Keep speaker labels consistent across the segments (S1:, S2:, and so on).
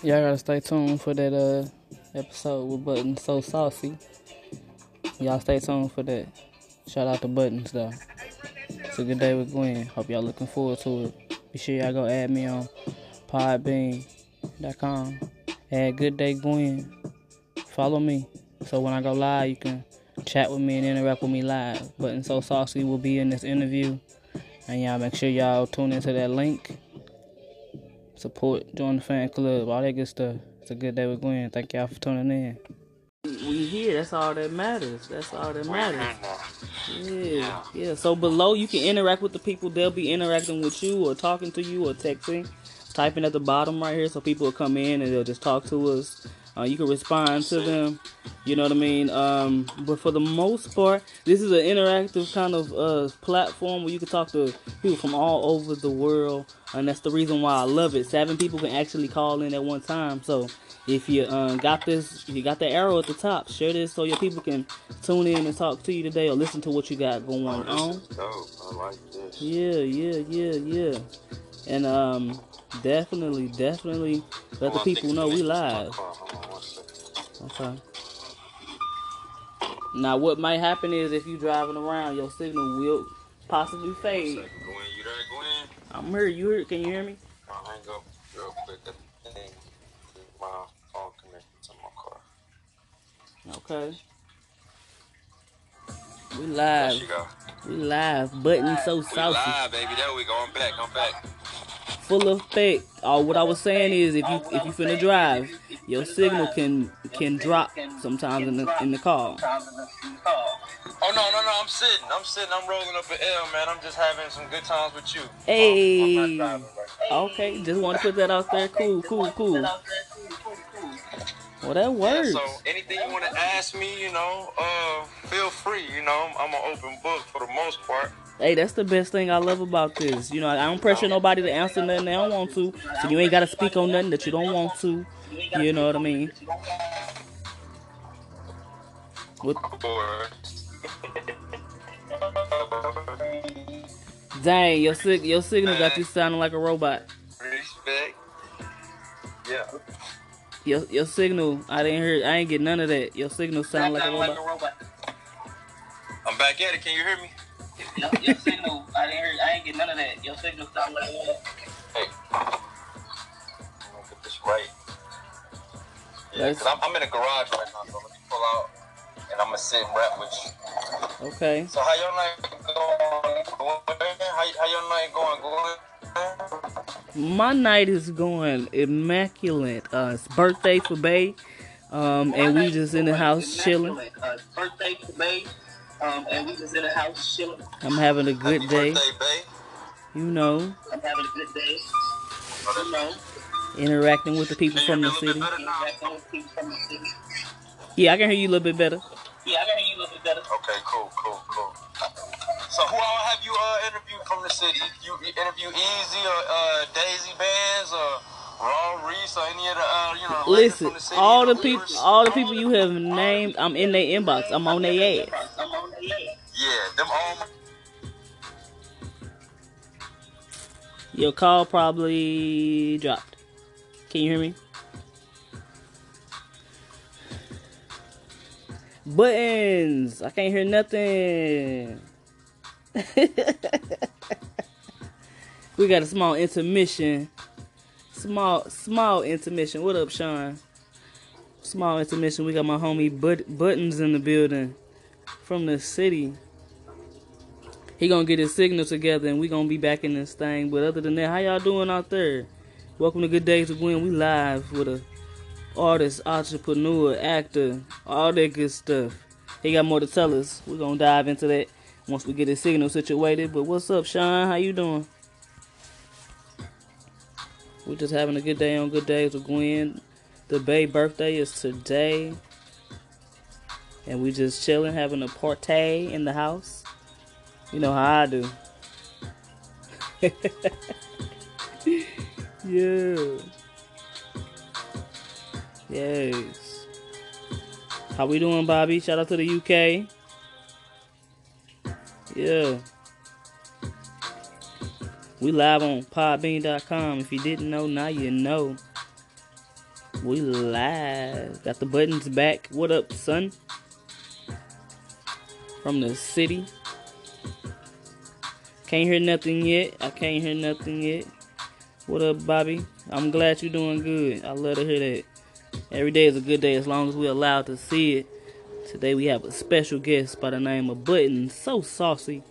S1: Y'all gotta stay tuned for that uh episode with Buttonz So Saucy. Y'all stay tuned for that. Shout out to Buttonz though. It's a good day with Gwen. Hope y'all looking forward to it. Be sure y'all go add me on podbean.com. Add Good Day Gwen. Follow me. So when I go live, you can chat with me and interact with me live. Button So Saucy will be in this interview. And y'all make sure y'all tune into that link. Support, join the fan club, all that good stuff. It's a good day with Gwen. Thank y'all for tuning in. We here. That's all that matters. That's all that matters. Yeah, yeah. So below, you can interact with the people. They'll be interacting with you, or talking to you, or texting. Typing at the bottom right here, so people will come in and they'll just talk to us. Uh, you can respond to them. You know what I mean? Um, but for the most part, this is an interactive kind of uh, platform where you can talk to people from all over the world, and that's the reason why I love it. Seven people can actually call in at one time. So if you um, got this, if you got the arrow at the top, share this so your people can tune in and talk to you today or listen to what you got going
S2: Oh,
S1: on.
S2: dope. I like this.
S1: Yeah, yeah, yeah, yeah. And um, definitely, definitely let the people know we live.
S2: car. Hold on one second.
S1: Okay. Now, what might happen is if you're driving around, your signal will possibly fade.
S2: You there?
S1: I'm here. You hear? Can you hear me?
S2: I'll hang up real quick. My phone connected to my car.
S1: Okay. We live. We live. Button so
S2: We
S1: saucy.
S2: live, baby. There we go. I'm back. I'm back.
S1: Full effect. Oh, what I was saying is, if you if you finna drive, your signal can can drop sometimes in the in the car.
S2: Oh no, no, no! I'm sitting. I'm sitting. I'm rolling up an L, man. I'm just having some good times with you.
S1: Hey.
S2: I'm not driving right.
S1: Okay, just want to put that out there. Cool, cool, cool. Well, that
S2: Yeah, so anything you want to ask me, you know, uh, feel free. You know, I'm an open book for the most part.
S1: Hey, that's the best thing I love about this. You know, I don't pressure nobody to answer nothing they don't want to. So you ain't got to speak on nothing that you don't want to. You know what I mean? What, dang, your sig- your signal got you sounding like a robot.
S2: respect. Yeah.
S1: Your your signal, I didn't hear. I ain't get none of that. Your signal sound like a robot.
S2: I'm back at it. Can you hear me?
S1: Your, your signal, I didn't hear. I ain't get none of that. Your signal sound like a robot.
S2: Hey. I'm gonna get this right. Yeah, because I'm, I'm in the garage right now, so let me pull out and I'm gonna sit and rap with you.
S1: Okay.
S2: So how your night going? Going? How, how your night going? Going?
S1: My night is going immaculate. Uh, it's birthday for Bay, um, and we just in the house chilling.
S3: birthday for May, um, and we just in the house chilling.
S1: I'm having a good
S2: Happy
S1: day.
S2: birthday.
S1: You know,
S3: I'm having a good day. You know,
S1: interacting with the people from the city.
S2: little bit better now?
S3: interacting with people from the city.
S1: Yeah, I can hear you a little bit better.
S3: Yeah, I can hear you a little bit better.
S2: Okay, cool, cool, cool. So who all have you uh, interviewed from the city? You, you interview Easy or uh, Daisy Bands or Raw Reese or any of the uh, you know
S1: Listen,
S2: from the city?
S1: all the
S2: Ubers?
S1: people, all the people you have named, I'm in their inbox. I'm on their ass. Your call probably dropped. Can you hear me? Buttons. I can't hear nothing. we got a small intermission. Small, small intermission. What up, Sean? Small intermission. We got my homie But- Buttons in the building from the city. He gonna get his signal together and we gonna be back in this thing. But other than that, how y'all doing out there? Welcome to Good Days with Gwen. We live with a artist, entrepreneur, actor, all that good stuff. He got more to tell us. We're gonna dive into that once we get his signal situated. But what's up, Sean? How you doing? We're just having a good day on Good Days with Gwen. The Bay birthday is today. And we just chilling, having a party in the house. You know how I do. yeah. Yes. How we doing, Bobby? Shout out to the UK. Yeah. We live on podbean.com. If you didn't know, now you know. We live. Got the buttons back. What up, son? From the city. Can't hear nothing yet. I can't hear nothing yet. What up, Bobby? I'm glad you're doing good. I love to hear that. Every day is a good day as long as we're allowed to see it. Today we have a special guest by the name of Button. So saucy.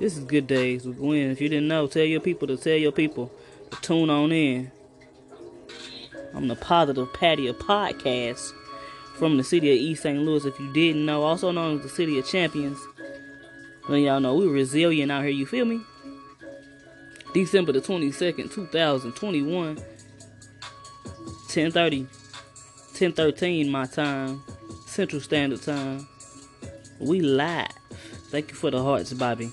S1: This is Good Days with Gwen. If you didn't know, tell your people to tell your people to tune on in. I'm the Positive Patio Podcast from the city of East St. Louis. If you didn't know, also known as the City of Champions. Then y'all know we're resilient out here, you feel me? December the 22nd, 2021. 1030. 1013 my time. Central Standard Time. We live. Thank you for the hearts, Bobby.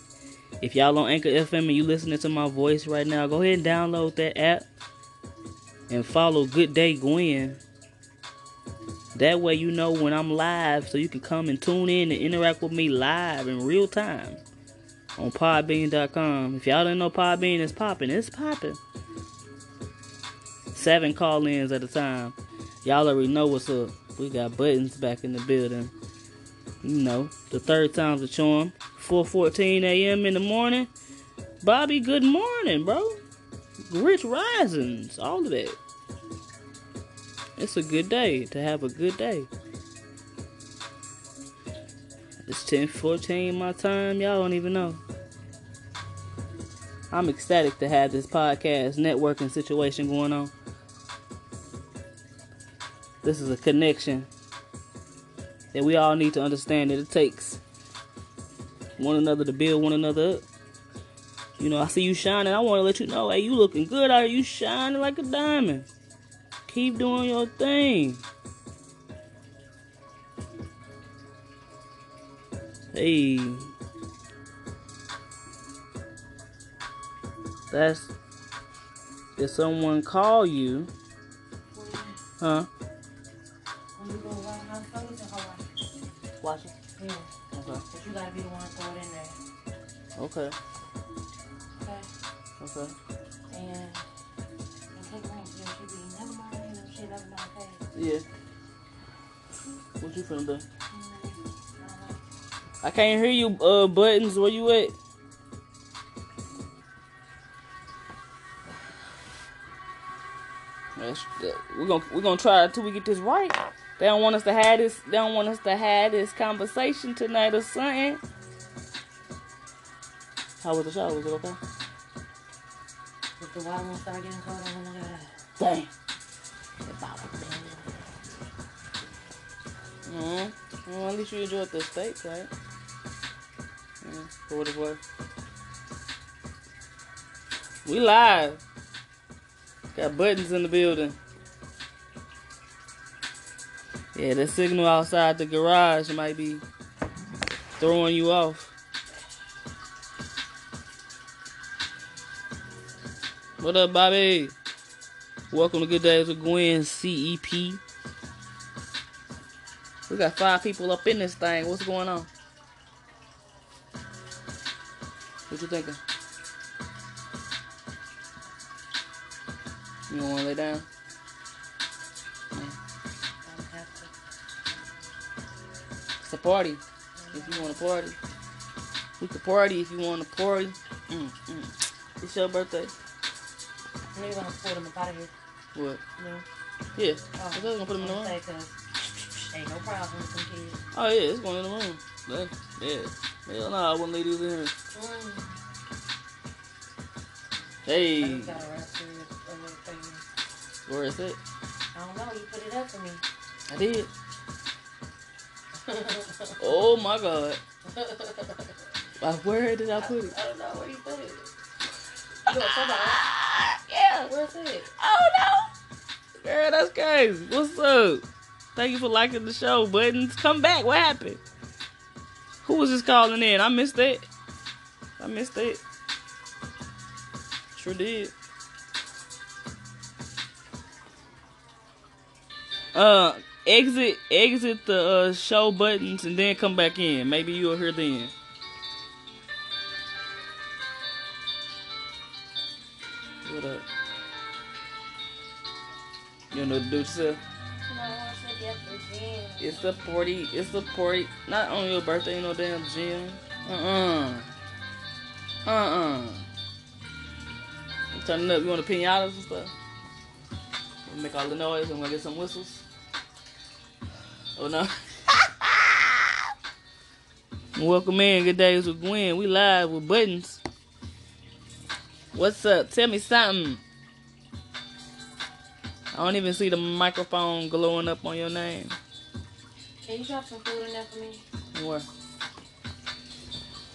S1: If y'all on Anchor FM and you listening to my voice right now, go ahead and download that app and follow Good Day Gwen. That way you know when I'm live so you can come and tune in and interact with me live in real time on podbean.com. If y'all didn't know Podbean is popping, it's popping. Seven call ins at a time. Y'all already know what's up. We got buttons back in the building. You know, the third time's a charm. 4:14 a.m. in the morning. Bobby, good morning, bro. Rich risings, all of that. It's a good day to have a good day. It's 10:14 my time. Y'all don't even know. I'm ecstatic to have this podcast networking situation going on. This is a connection that we all need to understand that it takes one another to build one another up. You know, I see you shining. I want to let you know, hey, you looking good Are. You shining like a diamond. Keep doing your thing. Hey. That's if someone call you, huh? Watch it.
S4: Yeah,
S1: Okay.
S4: but you gotta be the one to throw it in there.
S1: Okay.
S4: Okay?
S1: Okay.
S4: And and take one. Yeah, she be never mind, you know, shit, never mind, okay?
S1: Yeah. What you finna do?
S4: Mm-hmm.
S1: I can't hear you, uh, buttons. Where you at? That's, that, we're gonna we're gonna try until we get this right. They don't want us to have this. They don't want us to have this conversation tonight or something. How was the show? Was it okay?
S4: If the water won't start getting cold, I'm gonna go.
S1: Dang. Mm-hmm. Well, at least you enjoyed the steak, right? Yeah, for what it was. We live. Got buttons in the building. Yeah, the signal outside the garage might be throwing you off. What up, Bobby? Welcome to Good Days with Gwen CEP. We got five people up in this thing. What's going on? What you thinking? You don't want to lay down? It's a party. If you want to party, we could party if you want to party. Mm, mm. It's your birthday.
S4: I know you're gonna pull them up out of here.
S1: What?
S4: No.
S1: Yeah.
S4: Oh,
S1: I was gonna put them in the room.
S4: Ain't no problem with some kids.
S1: Oh yeah, it's going in the room. That- yeah. Hell no, I wouldn't leave these in here.
S4: Mm.
S1: Hey,
S4: just got a raspberry a little thing.
S1: where is it?
S4: I don't know. You put it up for me.
S1: I did. Oh my god. Where did I put it?
S4: I don't know where you put it. You got somebody.
S1: Ah, yeah.
S4: Where's it?
S1: Oh no. Girl, that's crazy. What's up? Thank you for liking the show, buttons. Come back. What happened? Who was just calling in? I missed it. I missed it. Sure did. Uh, exit, exit the uh, show buttons and then come back in. Maybe you'll hear then. What up? You know do yourself? It's a party. It's a party. Not on your birthday, ain't no damn gym. Uh uh-uh. uh. Uh uh. Turning up. You want the pinatas and stuff? Wanna Make all the noise and wanna get some whistles. Oh no. Welcome in. Good days with Gwen. We live with buttons. What's up? Tell me something. I don't even see the microphone glowing up on your name.
S4: Can you drop some food in there for me?
S1: Where?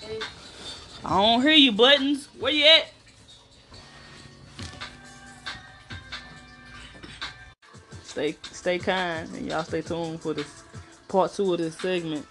S4: Please?
S1: I don't hear you, buttons. Where you at? Stay, stay kind, and y'all stay tuned for this part two of this segment.